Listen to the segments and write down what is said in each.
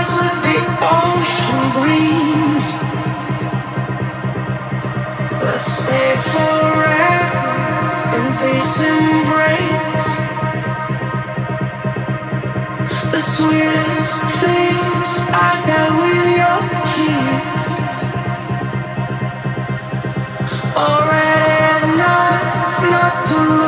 the ocean breeze, but stay forever in this embrace. The sweetest things I got with your kiss. Already enough not to.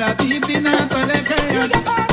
para ti, Tina, tú eres que